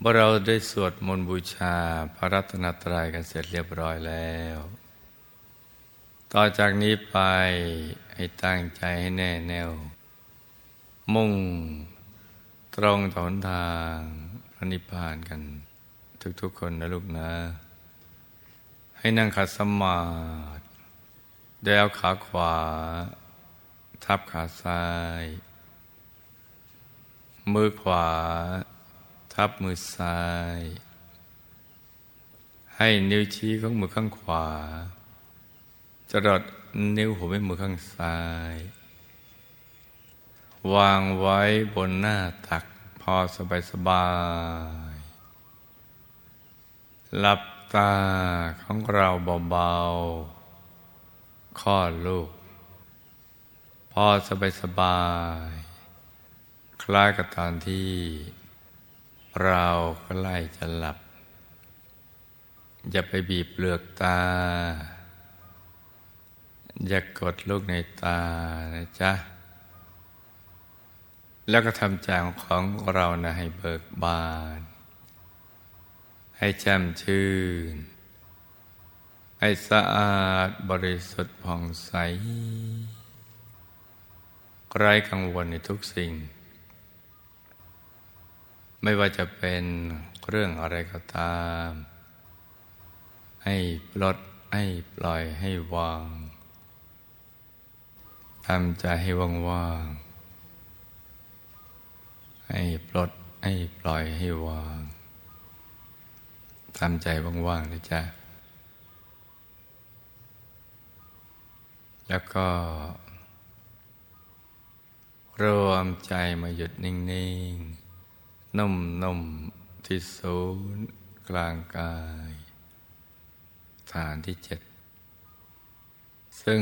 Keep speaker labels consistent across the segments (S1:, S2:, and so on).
S1: เมื่อเราได้สวดมนต์บูชาพระรัตนตรัยกันเสร็จเรียบร้อยแล้ว ต่อจากนี้ไปให้ตั้งใจให้แน่แน่ว มุ่งตรงต่อหนทางพระนิพพานกัน ทุกๆคนนะลูกนะ ให้นั่งขัดสมาธิโดยเอาขาขวา ทับขาซ้าย มือขวา ทับมือซ้าย ให้นิ้วชี้ของมือข้างขวาจรดนิ้วหัวแม่มือข้างซ้าย วางไว้บนหน้าตักพอสบายสบายหลับตาของเราเบาๆคลอลูก พอสบายสบาย คล้ายกับตอนที่ เราใกล้จะหลับ อย่าไปบีบเปลือกตา อย่ากกดลูกในตานะจ๊ะ แล้วก็ทำใจของเรานะให้เบิกบาน ให้แจ่มชื่น ให้สะอาดบริสุทธิ์ผ่องใสไร้กังวลในทุกสิ่ง ไม่ว่าจะเป็นเรื่องอะไรก็ตาม ให้ปลดให้ปล่อยให้วางทำใจให้ว่างๆให้ปลดให้ปล่อยให้วางทำใจว่างๆนะจ๊ะ แล้วก็ รวมใจมาหยุดนิ่ง ๆ นุ่มๆที่ศูนย์กลางกาย ฐานที่เจ็ด ซึ่ง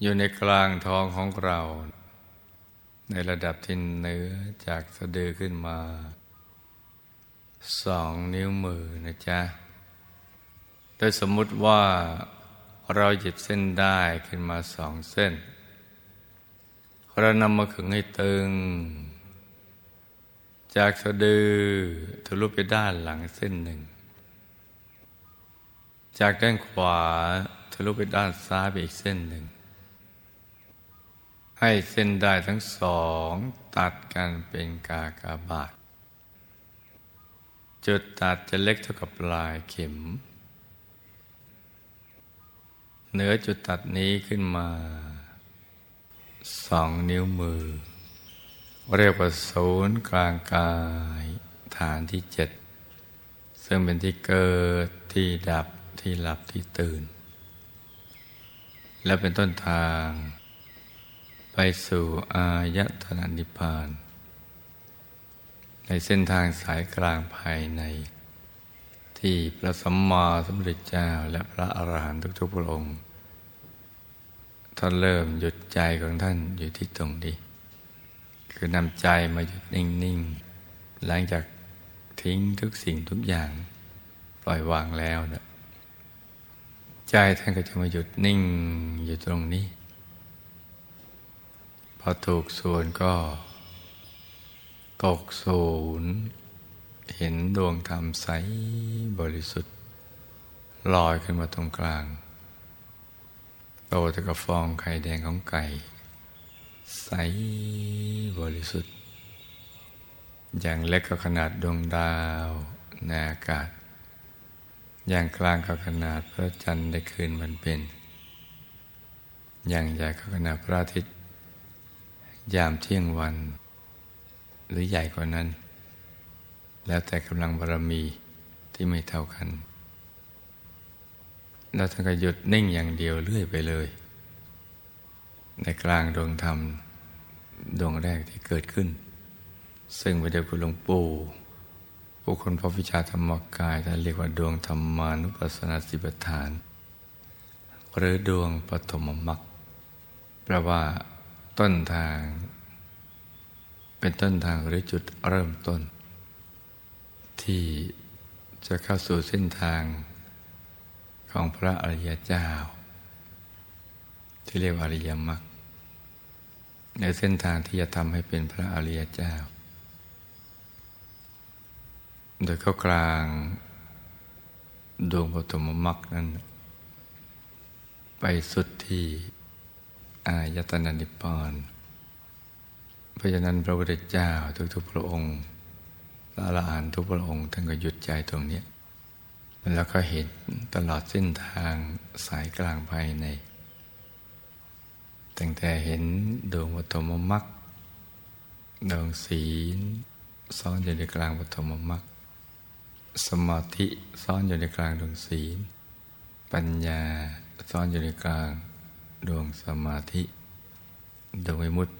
S1: อยู่ในกลางท้องของเรา ในระดับที่เนื้อจากสะดือขึ้นมาสองนิ้วมือนะจ๊ะ โดยสมมุติว่าเราหยิบเส้นได้ขึ้นมาสองเส้น เรานำมาขึงให้ตึง จากสะดือทะลุไปด้านหลังเส้นหนึ่ง จากด้านขวาทะลุไปด้านซ้ายไปอีกเส้นหนึ่ง ให้เส้นได้ทั้งสองตัดกันเป็นกากาบาท จุดตัดจะเล็กเท่ากับปลายเข็ม เหนือจุดตัดนี้ขึ้นมาสองนิ้วมือ เรียกว่าศูนย์กลางกายฐานที่เจ็ดซึ่งเป็นที่เกิดที่ดับที่หลับที่ตื่น และเป็นต้นทาง ไปสู่อายตนะนิพพาน ในเส้นทางสายกลางภายใน ที่พระสัมมาสัมพุทธเจ้าและพระอาหารหันต์ทุกๆพระองค์ท่านเริ่มหยุดใจของท่านอยู่ที่ตรงนี้ คือนำใจมาหยุดนิ่ง ๆ หลังจากทิ้งทุกสิ่งทุกอย่าง ปล่อยวางแล้วนะใจท่านก็จะมาหยุดนิ่งอยู่ตรงนี้ พอถูกส่วนก็ ตกศูนย์เห็นดวงธรรมใสบริสุทธิ์ลอยขึ้นมาตรงกลาง โตแต่กับฟองไข่แดงของไก่ ใสบริสุทธิ์ อย่างเล็กก็ขนาดดวงดาวในอากาศ อย่างกลางก็ขนาดพระจันทร์ในคืนวันเป็น อย่างใหญ่ก็ขนาดพระอาทิตย์ ยามเที่ยงวัน หรือใหญ่กว่านั้น แล้วแต่กำลังบารมีที่ไม่เท่ากันแล้วท่านก็หยุดนิ่งอย่างเดียวเรื่อยไปเลย ในกลางดวงธรรมดวงแรกที่เกิดขึ้น ซึ่งพระเดชคุณหลวงปู่ผู้คนพบวิชาธรรมกายท่านเรียกว่าดวงธรรมานุปัสสนาสิบฐาน หรือดวงปฐมมรรคแปลว่า ต้นทาง เป็นต้นทางหรือจุดเริ่มต้น ที่จะเข้าสู่เส้นทางของพระอริยเจ้า ที่เรียกว่าอริยมรรคในเส้นทางที่จะทำให้เป็นพระอริยเจ้า โดยเข้ากลางดวงปฐมมรรคนั้น ไปสุดที่อายตนะนิพพานเพราะฉะนั้นพระพุทธเจ้าทุกๆพระองค์พระอรหันตุกพระองค์ท่านก็หยุดใจตรงนี้ แล้วก็เห็นตลอดเส้นทางสายกลางภายใน ตั้งแต่เห็นดวงปฐมมรรคดวงศีลซ้อนอยู่ในกลางปฐมมรรคสมาธิซ้อนอยู่ในกลางดวงศีล ปัญญาซ้อนอยู่ในกลางดวงสมาธิดวงวิมุตติ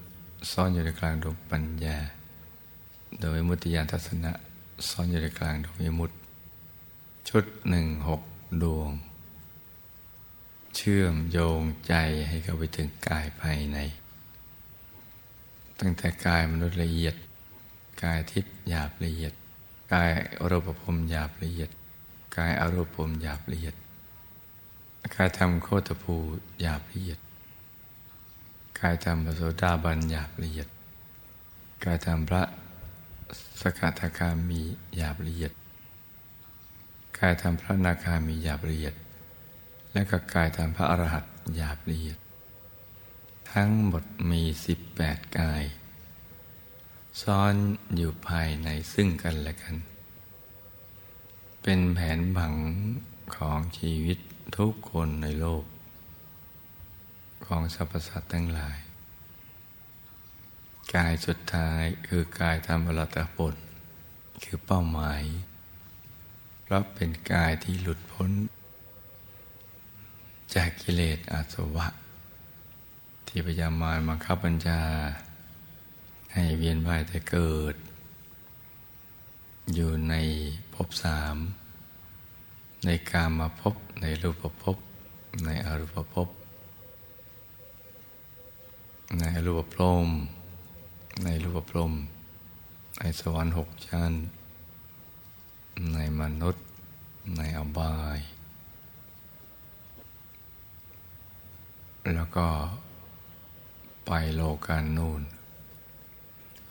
S1: ซ่อนอยู่ในกลางดวงปัญญาโดยมุติยานทัศนะซ่อนอยู่ในกลางดวงวิมุตติ ชุดหนึ่งหกดวง เชื่อมโยงใจให้เข้าไปถึงกายภายใน ตั้งแต่กายมนุษย์ละเอียด กายทิพย์หยาบละเอียด กายอรูปภพหยาบละเอียด กายอรูปภพหยาบละเอียด กายธรรมโคตภูหยาบละเอียด กายธรรมพระโสดาบันหยาบละเอียด กายธรรมพระสกทาคามีหยาบละเอียด กายธรรมพระนาคามีหยาบละเอียด และก็กายธรรมพระอรหันต์หยาบละเอียด ทั้งหมดมีสิบแปดกายซ้อนอยู่ภายในซึ่งกันและกัน เป็นแผนผังของชีวิตทุกคนในโลก ของสรรพสัตว์ทั้งหลาย กายสุดท้ายคือกายธรรมรัตผลคือเป้าหมายเพราะเป็นกายที่หลุดพ้น จากกิเลสอาสวะ ที่พยายามมาบังคับบัญชา ให้เวียนว่ายแต่เกิด อยู่ในภพสาม ในกามาภพในรูปภพในอรูปภพในรูปพรมในรูปพรมในสวรรค์หกชั้น ในมนุษย์ ในอบาย แล้วก็ไปโลกานูน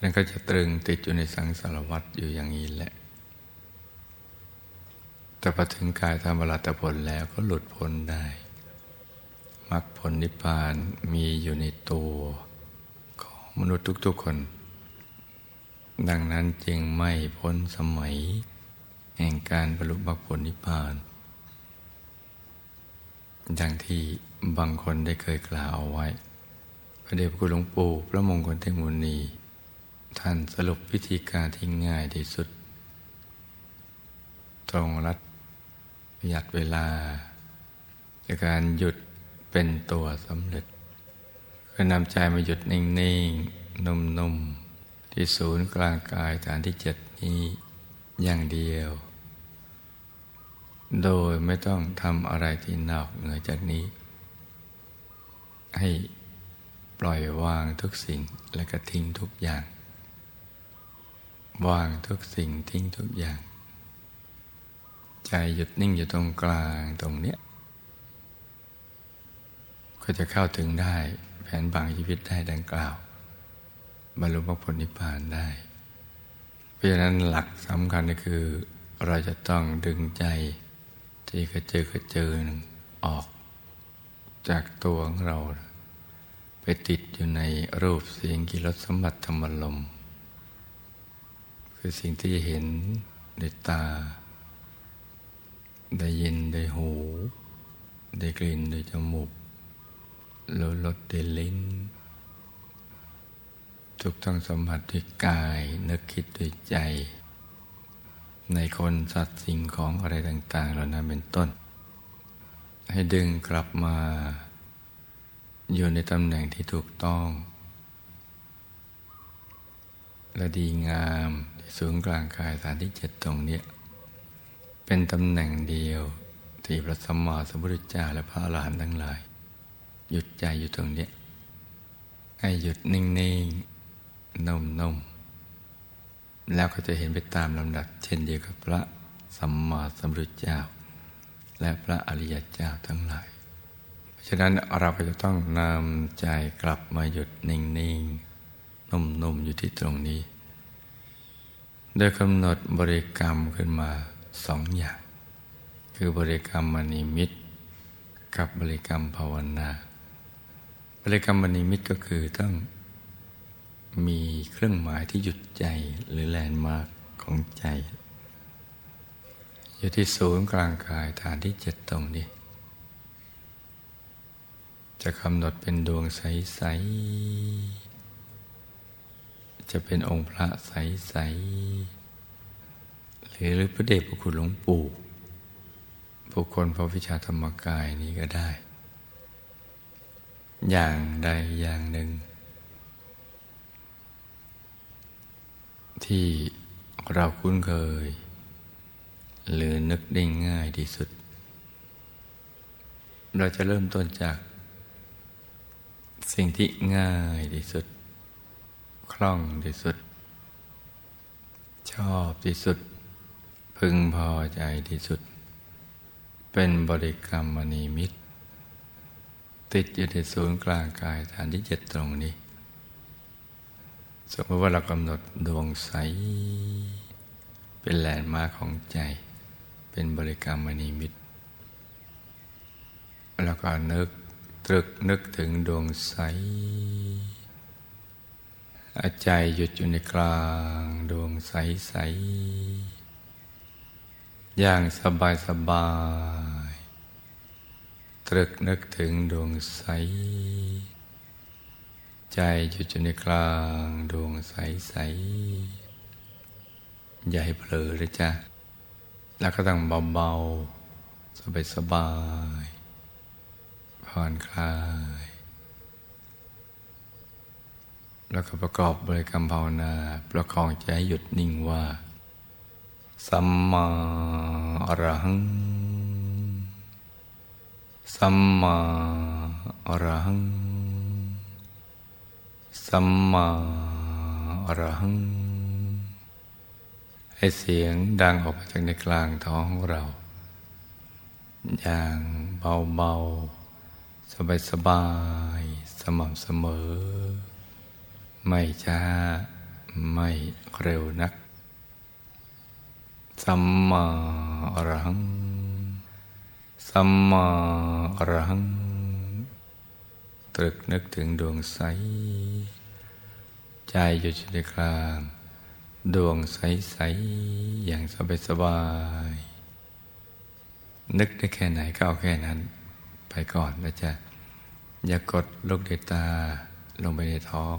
S1: นั่นก็จะตรึงติดอยู่ในสังสารวัฏอยู่อย่างนี้แหละ แต่พอถึงกายธรรมรัตผลแล้วก็หลุดพ้นได้มรรคผลนิพพานมีอยู่ในตัวของมนุษย์ทุก ๆคน ดังนั้นจึงไม่พ้นสมัย แห่งการบรรลุมรรคผลนิพพาน ดังที่บางคนได้เคยกล่าวเอาไว้ พระเดชพระคุณหลวงปู่พระมงคลเทมุนี ท่านสรุปวิธีการที่ง่ายที่สุด ตรงรัดประหยัดเวลาในการหยุดเป็นตัวสำเร็จคือนำใจมาหยุดนิ่งๆ นุ่มๆ ที่ศูนย์กลางกายฐานที่เจ็ดนี้อย่างเดียว โดยไม่ต้องทำอะไรที่นอกเหนือจากนี้ ให้ปล่อยวางทุกสิ่งและก็ทิ้งทุกอย่าง วางทุกสิ่งทิ้งทุกอย่าง ใจหยุดนิ่งอยู่ตรงกลางตรงเนี้ย ก็จะเข้าถึงได้แผนบางชีวิตได้ดังกล่าว บรรลุมรรคผลนิพพานได้ เพราะฉะนั้นหลักสำคัญก็คือเราจะต้องดึงใจ ที่กระเจอกระเจิงออก จากตัวของเรา ไปติดอยู่ในรูปเสียงกิรสสมบัติธรรมลม คือสิ่งที่เห็นด้วยตา ได้ยินด้วยหู ได้กลิ่นด้วยจมูกเราลดเดลิ้นทุกต้องสมผัสด้วยกาย นึกคิดด้วยใจ ในคนสัตว์สิ่งของอะไรต่าง ๆ เหล่านั้นเป็นต้น ให้ดึงกลับมา อยู่ในตำแหน่งที่ถูกต้อง และดีงามที่สูงกลางกายฐานที่เจ็ดตรงนี้ เป็นตำแหน่งเดียว ที่พระสัมมาสัมพุทธเจ้าและพระอรหันต์ทั้งหลาย หยุดใจอยู่ตรงนี้ ให้หยุดนิ่ง ๆนุ่มๆ แล้วก็จะเห็นไปตามลำดับ เช่นเดียวกับพระสัมมาสัมพุทธเจ้า และพระอริยเจ้าทั้งหลาย เพราะฉะนั้นเราก็จะต้องนำใจกลับมาหยุดนิ่งๆนุ่มๆอยู่ที่ตรงนี้ โดยกำหนดบริกรรมขึ้นมาสองอย่าง คือบริกรรมมณีมิตร กับบริกรรมภาวนา บริกรรมมณีมิตรก็คือต้อง มีเครื่องหมายที่หยุดใจหรือแลนด์มาร์กของใจ อยู่ที่ศูนย์กลางกายฐานที่เจ็ดตรงนี้ จะกำหนดเป็นดวงใส ๆ จะเป็นองค์พระใส ๆ หรือพระเดชพระคุณหลวงปู่ผู้คนพระวิชาธรรมกายนี้ก็ได้ อย่างใดอย่างหนึ่ง ที่เราคุ้นเคย หรือนึกได้ง่ายที่สุด เราจะเริ่มต้นจาก สิ่งที่ง่ายที่สุด คล่องที่สุด ชอบที่สุด พึงพอใจที่สุด เป็นบริกรรมมณีมิตร ติดอยู่ในศูนย์กลางกายฐานที่เจ็ดตรงนี้ สมมติว่าเรากำหนดดวงใส เป็นแลนด์มาของใจ เป็นบริกรรมมณีมิตรแล้วก็นึกตรึกนึกถึงดวงใสใจหยุดอยู่ในกลางดวงใสใสอย่างสบายสบาย ตรึกนึกถึงดวงใส ใจหยุดอยู่ในกลางดวงใสๆอย่าให้เผลอเลยจ้ะ แล้วก็ต้องเบาๆ สบายๆผ่อนคลาย แล้วก็ประกอบบริกรรมภาวนา ประคองใจหยุดนิ่งว่า สัมมาอรหัง สัมมาอรหัง สัมมาอรหังให้เสียงดังออกมาจากในกลางท้องของเรา อย่างเบาๆ สบายๆ สม่ำเสมอ ไม่ช้า ไม่เร็วนัก สัมมาอรหัง สัมมาอรหัง ตรึกนึกถึงดวงใส ใจอยู่ในกลาง ดวงใส ๆ อย่างสบายสบาย นึกได้แค่ไหนก็เอาแค่นั้น ไปก่อนนะจ๊ะ อย่ากดลูกเดตาลงไปในท้อง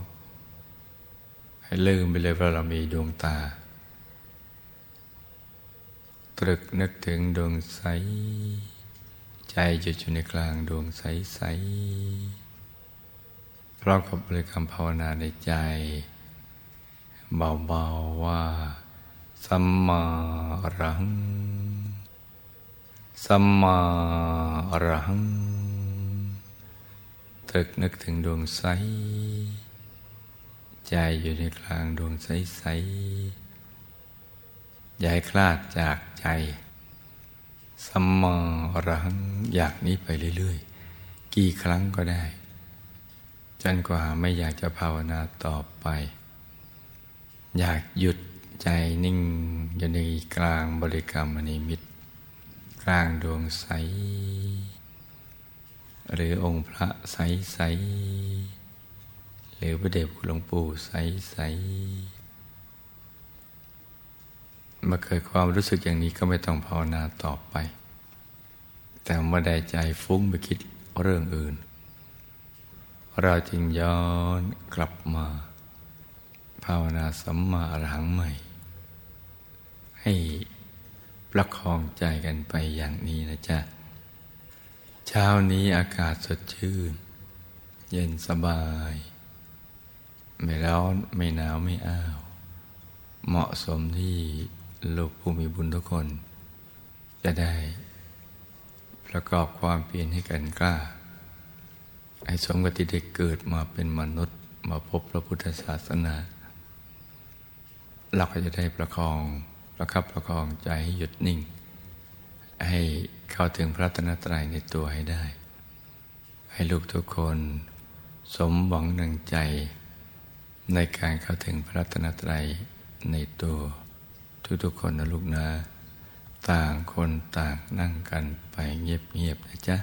S1: ให้ลืมไปเลยว่าเรามีดวงตา ตรึกนึกถึงดวงใส ใจอยู่ในกลาง ดวงใส ๆ พร้อมกับบริกรรมภาวนาในใจ เบาๆว่า สัมมารัง สัมมารังตึกนึกถึงดวงใส ใจอยู่ในกลางดวงใสๆอย่าให้คลาดจากใจสัมมารังอยากนี้ไปเรื่อย ๆ กี่ครั้งก็ได้ จนกว่าไม่อยากจะภาวนาต่อไป อยากหยุดใจนิ่งอยู่ในกลางบริกรรมนิมิตกลางดวงใส หรือองค์พระใสใสหรือพระเดชคุณหลวงปู่ใสใสมาเกิดความรู้สึกอย่างนี้ก็ไม่ต้องภาวนาต่อไป แต่เมื่อใดใจฟุ้งไปคิดเรื่องอื่น เราจึงย้อนกลับมา ภาวนาสัมมาอรหังใหม่ ให้ประคองใจกันไปอย่างนี้นะจ๊ะ เช้านี้อากาศสดชื่น เย็นสบาย ไม่ร้อนไม่หนาวไม่อ้าว เหมาะสมที่ลูกผู้มีบุญทุกคน จะได้ประกอบความเปลี่ยนให้กันกล้า ให้สมกับที่ได้เกิดมาเป็นมนุษย์มาพบพระพุทธศาสนา เราก็จะได้ประคองประคับประคองใจให้หยุดนิ่ง ให้เข้าถึงพระตนตรัยในตัวให้ได้ ให้ลูกทุกคนสมหวังดังใจ ในการเข้าถึงพระตนตรัยในตัวทุกๆคนนะลูกนะ ต่างคนต่างนั่งกันไปเงียบๆนะจ๊ะ